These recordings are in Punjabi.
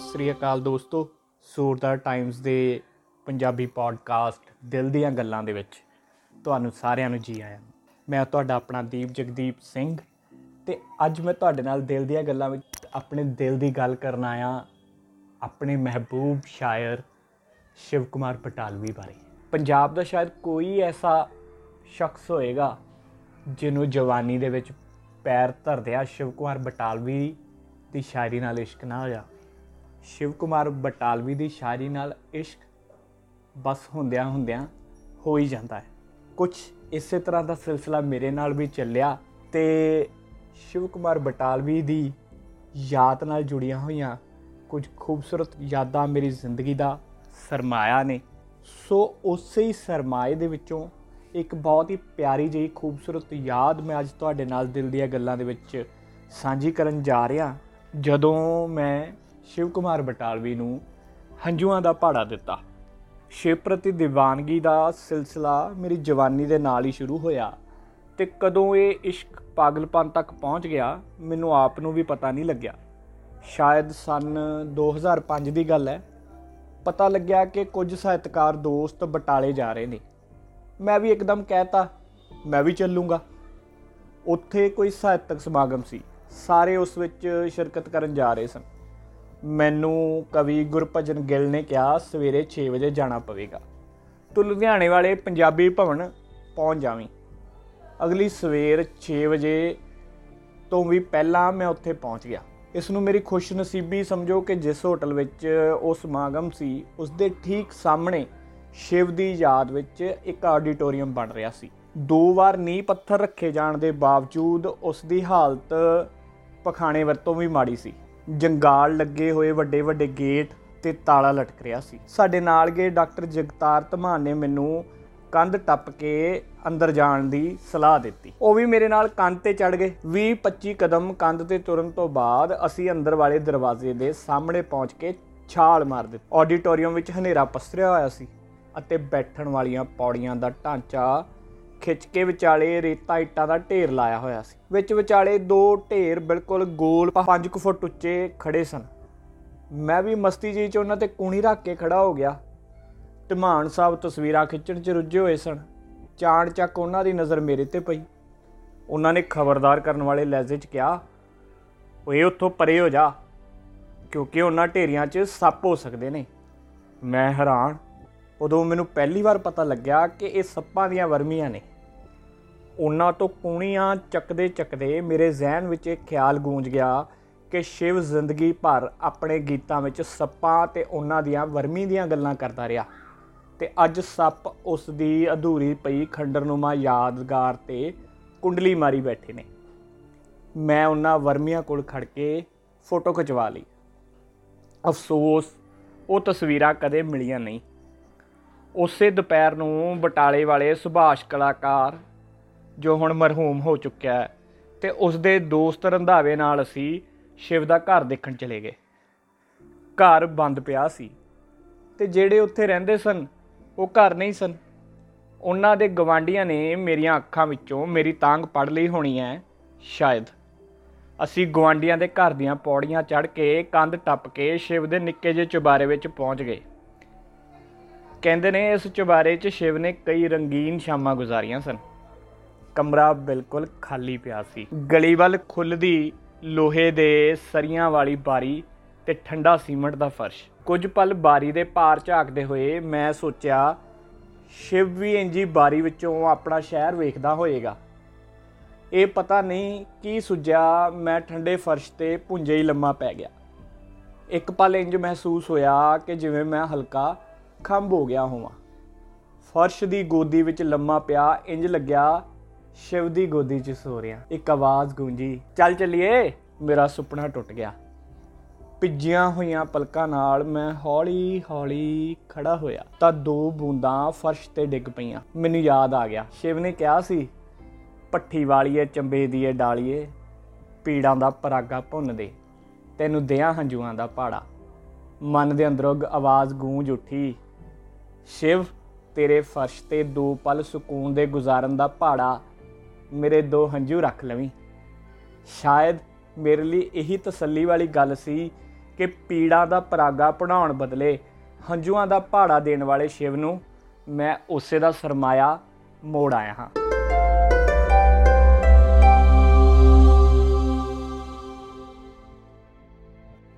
ਸ੍ਰੀ ਅਕਾਲ ਦੋਸਤੋ। ਸੂਰਦਾਰ ਟਾਈਮਸ ਦੇ ਪੰਜਾਬੀ ਪੋਡਕਾਸਟ ਦਿਲ ਦੀਆਂ ਗੱਲਾਂ ਦੇ ਵਿੱਚ ਤੁਹਾਨੂੰ ਸਾਰਿਆਂ ਨੂੰ ਜੀ ਆਇਆਂ ਮੈਂ ਤੁਹਾਡਾ ਆਪਣਾ ਦੀਪ ਜਗਦੀਪ ਸਿੰਘ ਤੇ ਅੱਜ ਮੈਂ ਤੁਹਾਡੇ ਨਾਲ ਦਿਲ ਦੀਆਂ ਗੱਲਾਂ ਵਿੱਚ ਆਪਣੇ ਦਿਲ ਦੀ ਗੱਲ ਕਰਨ ਆਇਆ ਆਪਣੇ ਮਹਿਬੂਬ ਸ਼ਾਇਰ ਸ਼ਿਵ ਕੁਮਾਰ ਬਟਾਲਵੀ ਬਾਰੇ। ਪੰਜਾਬ ਦਾ ਸ਼ਾਇਦ ਕੋਈ ਐਸਾ ਸ਼ਖਸ ਹੋਏਗਾ ਜਿਹਨੂੰ ਜਵਾਨੀ ਦੇ ਵਿੱਚ ਪੈਰ ਧਰਦਿਆਂ ਸ਼ਿਵ ਕੁਮਾਰ ਬਟਾਲਵੀ ਦੀ ਸ਼ਾਇਰੀ ਨਾਲ ਇਸ਼ਕ ਨਾ ਹੋਇਆ। ਸ਼ਿਵ ਕੁਮਾਰ ਬਟਾਲਵੀ ਦੀ ਸ਼ਾਇਰੀ ਨਾਲ ਇਸ਼ਕ ਬਸ ਹੁੰਦਿਆਂ ਹੁੰਦਿਆਂ ਹੋ ਹੀ ਜਾਂਦਾ ਹੈ। ਕੁਝ ਇਸੇ ਤਰ੍ਹਾਂ ਦਾ ਸਿਲਸਿਲਾ ਮੇਰੇ ਨਾਲ ਵੀ ਚੱਲਿਆ ਤੇ ਸ਼ਿਵ ਕੁਮਾਰ ਬਟਾਲਵੀ ਦੀ ਯਾਦ ਨਾਲ ਜੁੜੀਆਂ ਹੋਈਆਂ ਕੁਝ ਖੂਬਸੂਰਤ ਯਾਦਾਂ ਮੇਰੀ ਜ਼ਿੰਦਗੀ ਦਾ ਸਰਮਾਇਆ ਨੇ। ਸੋ ਉਸੇ ਹੀ ਸਰਮਾਏ ਦੇ ਵਿੱਚੋਂ ਇੱਕ ਬਹੁਤ ਹੀ ਪਿਆਰੀ ਜਿਹੀ ਖੂਬਸੂਰਤ ਯਾਦ ਮੈਂ ਅੱਜ ਤੁਹਾਡੇ ਨਾਲ ਦਿਲ ਦੀਆਂ ਗੱਲਾਂ ਦੇ ਵਿੱਚ ਸਾਂਝੀ ਕਰਨ ਜਾ ਰਿਹਾ। ਜਦੋਂ ਮੈਂ ਸ਼ਿਵ ਕੁਮਾਰ ਬਟਾਲਵੀ ਨੂੰ ਹੰਝੂਆਂ ਦਾ ਪਹਾੜਾ ਦਿੱਤਾ। ਸ਼ਿਵ ਪ੍ਰਤੀ ਦੀਵਾਨਗੀ ਦਾ ਸਿਲਸਿਲਾ ਮੇਰੀ ਜਵਾਨੀ ਦੇ ਨਾਲ ਹੀ ਸ਼ੁਰੂ ਹੋਇਆ ਤੇ ਕਦੋਂ ਇਹ ਇਸ਼ਕ ਪਾਗਲਪਨ ਤੱਕ ਪਹੁੰਚ ਗਿਆ, ਮੈਨੂੰ ਆਪ ਨੂੰ ਵੀ ਪਤਾ ਨਹੀਂ ਲੱਗਿਆ। ਸ਼ਾਇਦ ਸਨ 2005 ਦੀ ਗੱਲ ਹੈ। ਪਤਾ ਲੱਗਿਆ ਕਿ ਕੁਝ ਸਾਹਿਤਕਾਰ ਦੋਸਤ ਬਟਾਲੇ ਜਾ ਰਹੇ ਨੇ। ਮੈਂ ਵੀ ਇੱਕਦਮ ਕਹਿਤਾ, ਮੈਂ ਵੀ ਚੱਲੂੰਗਾ। ਉੱਥੇ ਕੋਈ ਸਾਹਿਤਕ ਸਮਾਗਮ ਸੀ। ਸਾਰੇ ਉਸ ਵਿੱਚ ਸ਼ਿਰਕਤ ਕਰਨ ਜਾ ਰਹੇ ਸਨ। ਮੈਨੂੰ ਕਵੀ ਗੁਰਭਜਨ ਗਿੱਲ ਨੇ ਕਿਹਾ, ਸਵੇਰੇ 6 ਵਜੇ ਜਾਣਾ ਪਵੇਗਾ। ਤੂੰ ਲੁਧਿਆਣੇ ਵਾਲੇ ਪੰਜਾਬੀ ਭਵਨ ਪਹੁੰਚ ਜਾਵੀਂ। ਅਗਲੀ ਸਵੇਰ 6 ਵਜੇ ਤੋਂ ਵੀ ਪਹਿਲਾਂ ਮੈਂ ਉੱਥੇ ਪਹੁੰਚ ਗਿਆ। ਇਸ ਨੂੰ ਮੇਰੀ ਖੁਸ਼ਨਸੀਬੀ ਸਮਝੋ ਕਿ ਜਿਸ ਹੋਟਲ ਵਿੱਚ ਉਹ ਸਮਾਗਮ ਸੀ ਉਸ ਦੇ ਠੀਕ ਸਾਹਮਣੇ ਸ਼ਿਵ ਦੀ ਯਾਦ ਵਿੱਚ ਇੱਕ ਆਡੀਟੋਰੀਅਮ ਬਣ ਰਿਹਾ ਸੀ। ਦੋ ਵਾਰ ਨੀਂਹ ਪੱਥਰ ਰੱਖੇ ਜਾਣ ਦੇ ਬਾਵਜੂਦ ਉਸ ਦੀ ਹਾਲਤ ਪਖਾਣੇ ਵਰਤੋਂ ਵੀ ਮਾੜੀ ਸੀ। ਜੰਗਾਲ ਲੱਗੇ ਹੋਏ ਵੱਡੇ ਵੱਡੇ ਗੇਟ ਤੇ ਤਾਲਾ ਲਟਕ ਰਿਹਾ ਸੀ। ਸਾਡੇ ਨਾਲ ਗਏ ਡਾਕਟਰ ਜਗਤਾਰ ਧਮਾਨ ਨੇ ਮੈਨੂੰ ਕੰਧ ਟੱਪ ਕੇ ਅੰਦਰ ਜਾਣ ਦੀ ਸਲਾਹ ਦਿੱਤੀ। ਉਹ ਵੀ ਮੇਰੇ ਨਾਲ ਕੰਧ ਤੇ ਚੜ ਗਏ। 20 25 ਕਦਮ ਕੰਧ ਤੇ ਤੁਰਨ ਤੋਂ ਬਾਅਦ ਅਸੀਂ ਅੰਦਰ ਵਾਲੇ ਦਰਵਾਜ਼ੇ ਦੇ ਸਾਹਮਣੇ ਪਹੁੰਚ ਕੇ ਛਾਲ ਮਾਰ ਦਿੱਤੀ। ਆਡੀਟੋਰੀਅਮ ਵਿੱਚ ਹਨੇਰਾ ਪਸਰਿਆ ਹੋਇਆ ਸੀ ਅਤੇ ਬੈਠਣ ਵਾਲੀਆਂ ਪੌੜੀਆਂ ਦਾ ਢਾਂਚਾ ਖਿੱਚ ਕੇ ਵਿਚਾਲੇ ਰੇਤਾ ਇੱਟਾਂ ਦਾ ਢੇਰ ਲਾਇਆ ਹੋਇਆ ਸੀ। ਵਿੱਚ ਵਿਚਾਲੇ ਦੋ ਢੇਰ ਬਿਲਕੁਲ ਗੋਲ 5 ਫੁੱਟ ਉੱਚੇ ਖੜੇ ਸਨ। ਮੈਂ ਵੀ ਮਸਤੀ ਜੀ ਚ ਉਹਨਾਂ ਤੇ ਕੂਣੀ ਰੱਖ ਕੇ ਖੜਾ ਹੋ ਗਿਆ। ਧਮਾਨ ਸਾਹਿਬ ਤਸਵੀਰਾਂ ਖਿੱਚਣ ਚ ਰੁੱਝੇ ਹੋਏ ਸਨ। ਚਾਣ ਚੱਕ ਉਹਨਾਂ ਦੀ ਨਜ਼ਰ ਮੇਰੇ ਤੇ ਪਈ। ਉਹਨਾਂ ਨੇ ਖਬਰਦਾਰ ਕਰਨ ਵਾਲੇ ਲਹਿਜੇ 'ਚ ਕਿਹਾ, ਓਏ, ਉੱਥੋਂ ਪਰੇ ਹੋ ਜਾ, ਕਿਉਂਕਿ ਉਹਨਾਂ ਢੇਰੀਆਂ 'ਚ ਸੱਪ ਹੋ ਸਕਦੇ ਨੇ। ਮੈਂ ਹੈਰਾਨ। ਉਦੋਂ ਮੈਨੂੰ ਪਹਿਲੀ ਵਾਰ ਪਤਾ ਲੱਗਿਆ ਕਿ ਇਹ ਸੱਪਾਂ ਦੀਆਂ ਵਰਮੀਆਂ ਨੇ। ਉਹਨਾਂ ਤੋਂ ਕੂਣੀਆਂ ਚੱਕਦੇ ਚੱਕਦੇ ਮੇਰੇ ਜ਼ਿਹਨ ਵਿੱਚ ਇੱਕ ਖਿਆਲ ਗੂੰਜ ਗਿਆ ਕਿ ਸ਼ਿਵ ਜ਼ਿੰਦਗੀ ਭਰ ਆਪਣੇ ਗੀਤਾਂ ਵਿੱਚ ਸੱਪਾਂ ਤੇ ਉਹਨਾਂ ਦੀਆਂ ਵਰਮੀ ਦੀਆਂ ਗੱਲਾਂ ਕਰਦਾ ਰਿਹਾ। ਤੇ ਅੱਜ ਸੱਪ ਉਸ ਦੀ ਅਧੂਰੀ ਪਈ ਖੰਡਰਨੁਮਾ ਯਾਦਗਾਰ ਤੇ ਕੁੰਡਲੀ ਮਾਰੀ ਬੈਠੇ ਨੇ। ਮੈਂ ਉਹਨਾਂ ਵਰਮੀਆਂ ਕੋਲ ਖੜ ਕੇ ਫੋਟੋ ਖਿਚਵਾ ਲਈ। ਅਫਸੋਸ, ਉਹ ਤਸਵੀਰਾਂ ਕਦੇ ਮਿਲੀਆਂ ਨਹੀਂ। ਉਸੇ ਦੁਪਹਿਰ ਨੂੰ ਬਟਾਲੇ ਵਾਲੇ ਸੁਭਾਸ਼ ਕਲਾਕਾਰ ਜੋ ਹੁਣ ਮਰਹੂਮ ਹੋ ਚੁੱਕਿਆ ਹੈ, ਤੇ ਉਸ ਦੇ ਦੋਸਤ ਰੰਧਾਵੇ ਨਾਲ ਅਸੀਂ ਸ਼ਿਵ ਦਾ ਘਰ ਦੇਖਣ ਚਲੇ ਗਏ। ਘਰ ਬੰਦ ਪਿਆ ਸੀ। ਤੇ ਜਿਹੜੇ ਉੱਥੇ ਰਹਿੰਦੇ ਸਨ, ਉਹ ਘਰ ਨਹੀਂ ਸਨ। ਉਹਨਾਂ ਦੇ ਗਵਾਂਡੀਆਂ ਨੇ ਮੇਰੀਆਂ ਅੱਖਾਂ ਵਿੱਚੋਂ ਮੇਰੀ ਤਾਂਗ ਪੜ ਲਈ ਹੋਣੀ ਹੈ, ਸ਼ਾਇਦ। ਅਸੀਂ ਗਵਾਂਡੀਆਂ ਦੇ ਘਰ ਦੀਆਂ ਪੌੜੀਆਂ ਚੜ੍ਹ ਕੇ ਕੰਧ ਟੱਪ ਕੇ ਸ਼ਿਵ ਦੇ ਨਿੱਕੇ ਜਿਹੇ ਚੁਬਾਰੇ ਵਿੱਚ ਪਹੁੰਚ ਗਏ। ਕਹਿੰਦੇ ਨੇ ਇਸ ਚੁਬਾਰੇ 'ਚ ਸ਼ਿਵ ਨੇ ਕਈ ਰੰਗੀਨ ਸ਼ਾਮਾਂ ਗੁਜ਼ਾਰੀਆਂ ਸਨ। ਕਮਰਾ ਬਿਲਕੁਲ ਖਾਲੀ ਪਿਆ ਸੀ। ਗਲੀ ਵੱਲ ਖੁੱਲਦੀ ਲੋਹੇ ਦੇ ਸਰੀਆਂ ਵਾਲੀ ਬਾਰੀ ਤੇ ਠੰਡਾ ਸੀਮਟ ਦਾ ਫਰਸ਼। ਕੁਝ ਪਲ ਬਾਰੀ ਦੇ ਪਾਰ ਝਾਕਦੇ ਹੋਏ ਮੈਂ ਸੋਚਿਆ, ਸ਼ਿਵ ਵੀ ਇੰਜੀ ਬਾਰੀ ਵਿੱਚੋਂ ਆਪਣਾ ਸ਼ਹਿਰ ਵੇਖਦਾ ਹੋਏਗਾ। ਇਹ ਪਤਾ ਨਹੀਂ ਕੀ ਸੁਝਿਆ, ਮੈਂ ਠੰਡੇ ਫਰਸ਼ ਤੇ ਪੁੰਜੇ ਹੀ ਲੰਮਾ ਪੈ ਗਿਆ। ਇੱਕ ਪਲ ਇੰਜ ਮਹਿਸੂਸ ਹੋਇਆ ਕਿ ਜਿਵੇਂ ਮੈਂ ਹਲਕਾ ਖੰਭ ਹੋ ਗਿਆ ਹੋਵਾਂ। ਫਰਸ਼ ਦੀ ਗੋਦੀ ਵਿੱਚ ਲੰਮਾ ਪਿਆ ਇੰਜ ਲੱਗਿਆ ਸ਼ਿਵ ਦੀ ਗੋਦੀ 'ਚ ਸੋ ਰਿਹਾ ਇੱਕ ਆਵਾਜ਼ ਗੂੰਜੀ, ਚੱਲ ਚੱਲੀਏ, ਮੇਰਾ ਸੁਪਨਾ ਟੁੱਟ ਗਿਆ। ਭਿੱਜੀਆਂ ਹੋਈਆਂ ਪਲਕਾਂ ਨਾਲ ਮੈਂ ਹੌਲੀ ਹੌਲੀ ਖੜਾ ਹੋਇਆ, ਤਾਂ ਦੋ ਬੂੰਦਾਂ ਫਰਸ਼ ਤੇ ਡਿੱਗ ਪਈਆਂ। ਮੈਨੂੰ ਯਾਦ ਆ ਗਿਆ, ਸ਼ਿਵ ਨੇ ਕਿਹਾ ਸੀ ਪੱਠੀ ਵਾਲੀਏ, ਚੰਬੇ ਦੀਏ, ਡਾਲੀਏ, ਪੀੜਾਂ ਦਾ ਪਰਾਗਾ ਭੁੰਨ ਦੇ, ਤੈਨੂੰ ਦਿਆਂ ਹੰਝੂਆਂ ਦਾ ਪਹਾੜਾ ਮਨ ਦੇ ਅੰਦਰੋਂ ਆਵਾਜ਼ ਗੂੰਜ ਉੱਠੀ, ਸ਼ਿਵ, ਤੇਰੇ ਫਰਸ਼ ਤੇ ਦੋ ਪਲ ਸਕੂਨ ਦੇ ਗੁਜ਼ਾਰਨ ਦਾ ਪਹਾੜਾ ਮੇਰੇ ਦੋ ਹੰਝੂ ਰੱਖ ਲਵੀਂ। ਸ਼ਾਇਦ ਮੇਰੇ ਲਈ ਇਹੀ ਤਸੱਲੀ ਵਾਲੀ ਗੱਲ ਸੀ ਕਿ ਪੀੜਾਂ ਦਾ ਪਰਾਗਾ ਪੜਾਉਣ ਬਦਲੇ ਹੰਝੂਆਂ ਦਾ ਪਹਾੜਾ ਦੇਣ ਵਾਲੇ ਸ਼ਿਵ ਨੂੰ ਮੈਂ ਉਸੇ ਦਾ ਸਰਮਾਇਆ ਮੋੜ ਆਇਆ ਹਾਂ।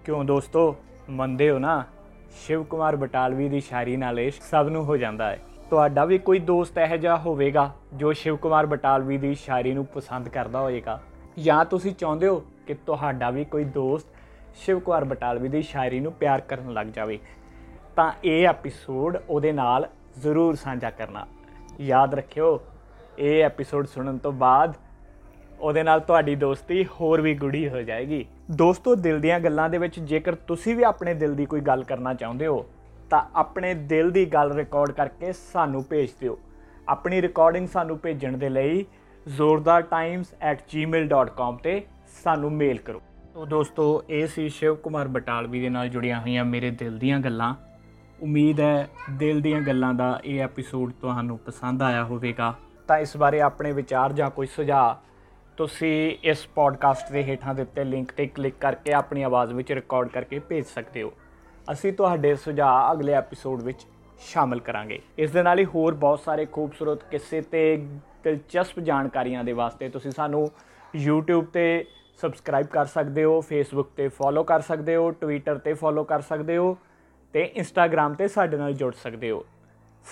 ਕਿਉਂ ਦੋਸਤੋ, ਮੰਨਦੇ ਹੋ ਨਾ, ਸ਼ਿਵ ਕੁਮਾਰ ਬਟਾਲਵੀ ਦੀ ਸ਼ਾਇਰੀ ਨਾਲ ਇਸ਼ਕ ਸਭ ਨੂੰ ਹੋ ਜਾਂਦਾ ਹੈ। ਤੁਹਾਡਾ ਵੀ ਕੋਈ ਦੋਸਤ ਇਹੋ ਜਿਹਾ ਹੋਵੇਗਾ ਜੋ ਸ਼ਿਵ ਕੁਮਾਰ ਬਟਾਲਵੀ ਦੀ ਸ਼ਾਇਰੀ ਨੂੰ ਪਸੰਦ ਕਰਦਾ ਹੋਵੇਗਾ ਜਾਂ ਤੁਸੀਂ ਚਾਹੁੰਦੇ ਹੋ ਕਿ ਤੁਹਾਡਾ ਵੀ ਕੋਈ ਦੋਸਤ ਸ਼ਿਵ ਕੁਮਾਰ ਬਟਾਲਵੀ ਦੀ ਸ਼ਾਇਰੀ ਨੂੰ ਪਿਆਰ ਕਰਨ ਲੱਗ ਜਾਵੇ, ਤਾਂ ਇਹ ਐਪੀਸੋਡ ਉਹਦੇ ਨਾਲ ਜ਼ਰੂਰ ਸਾਂਝਾ ਕਰਨਾ। ਯਾਦ ਰੱਖਿਓ, ਇਹ ਐਪੀਸੋਡ ਸੁਣਨ ਤੋਂ ਬਾਅਦ ਉਹਦੇ ਨਾਲ ਤੁਹਾਡੀ ਦੋਸਤੀ ਹੋਰ ਵੀ ਗੂੜੀ ਹੋ ਜਾਏਗੀ। ਦੋਸਤੋ, ਦਿਲ ਦੀਆਂ ਗੱਲਾਂ ਦੇ ਵਿੱਚ ਜੇਕਰ ਤੁਸੀਂ ਵੀ ਆਪਣੇ ਦਿਲ ਦੀ ਕੋਈ ਗੱਲ ਕਰਨਾ ਚਾਹੁੰਦੇ ਹੋ ਤਾਂ ਆਪਣੇ ਦਿਲ ਦੀ ਗੱਲ ਰਿਕਾਰਡ ਕਰਕੇ ਸਾਨੂੰ ਭੇਜ ਦਿਓ। ਆਪਣੀ ਰਿਕਾਰਡਿੰਗ ਸਾਨੂੰ ਭੇਜਣ ਦੇ ਲਈ zordartimes@gmail.com ਤੇ ਸਾਨੂੰ ਮੇਲ ਕਰੋ। ਤੋ ਦੋਸਤੋ, ਇਹ ਸੀ ਸ਼ਿਵ ਕੁਮਾਰ ਬਟਾਲਵੀ ਦੇ ਨਾਲ ਜੁੜੀਆਂ ਹੋਈਆਂ ਮੇਰੇ ਦਿਲ ਦੀਆਂ ਗੱਲਾਂ। ਉਮੀਦ ਹੈ ਦਿਲ ਦੀਆਂ ਗੱਲਾਂ ਦਾ ਇਹ ਐਪੀਸੋਡ ਤੁਹਾਨੂੰ ਪਸੰਦ ਆਇਆ ਹੋਵੇਗਾ। ਤਾਂ ਇਸ ਬਾਰੇ ਆਪਣੇ ਵਿਚਾਰ ਜਾਂ ਕੋਈ ਸੁਝਾਅ, ਤੁਸੀਂ ਇਸ ਪੋਡਕਾਸਟ ਦੇ ਹੇਠਾਂ ਦਿੱਤੇ ਲਿੰਕ ਤੇ ਕਲਿੱਕ ਕਰਕੇ ਆਪਣੀ ਆਵਾਜ਼ ਵਿੱਚ ਰਿਕਾਰਡ ਕਰਕੇ ਭੇਜ ਸਕਦੇ ਹੋ। ਅਸੀਂ ਤੁਹਾਡੇ ਸੁਝਾਅ ਅਗਲੇ ਐਪੀਸੋਡ ਵਿੱਚ ਸ਼ਾਮਲ ਕਰਾਂਗੇ। ਇਸ ਦੇ ਨਾਲ ਹੀ ਹੋਰ ਬਹੁਤ ਸਾਰੇ ਖੂਬਸੂਰਤ ਕਿੱਸੇ ਤੇ ਦਿਲਚਸਪ ਜਾਣਕਾਰੀਆਂ ਦੇ ਵਾਸਤੇ ਤੁਸੀਂ ਸਾਨੂੰ YouTube ਤੇ ਸਬਸਕ੍ਰਾਈਬ ਕਰ ਸਕਦੇ ਹੋ, Facebook ਤੇ ਫੋਲੋ ਕਰ ਸਕਦੇ ਹੋ, Twitter ਤੇ ਫੋਲੋ ਕਰ ਸਕਦੇ ਹੋ ਤੇ Instagram ਤੇ ਸਾਡੇ ਨਾਲ ਜੁੜ ਸਕਦੇ ਹੋ।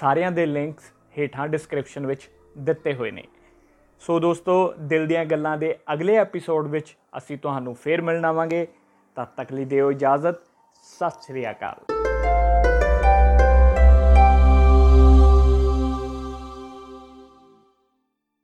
ਸਾਰਿਆਂ ਦੇ ਲਿੰਕਸ ਹੇਠਾਂ ਡਿਸਕ੍ਰਿਪਸ਼ਨ ਵਿੱਚ ਦਿੱਤੇ ਹੋਏ ਨੇ। ਸੋ ਦੋਸਤੋ, ਦਿਲ ਦੀਆਂ ਗੱਲਾਂ ਦੇ ਅਗਲੇ ਐਪੀਸੋਡ ਵਿੱਚ ਅਸੀਂ ਤੁਹਾਨੂੰ ਫੇਰ ਮਿਲਣਾਵਾਂਗੇ ਤਦ ਤੱਕ ਲਈ ਦਿਓ ਇਜਾਜ਼ਤ। ਸਤਿ ਸ਼੍ਰੀ ਅਕਾਲ।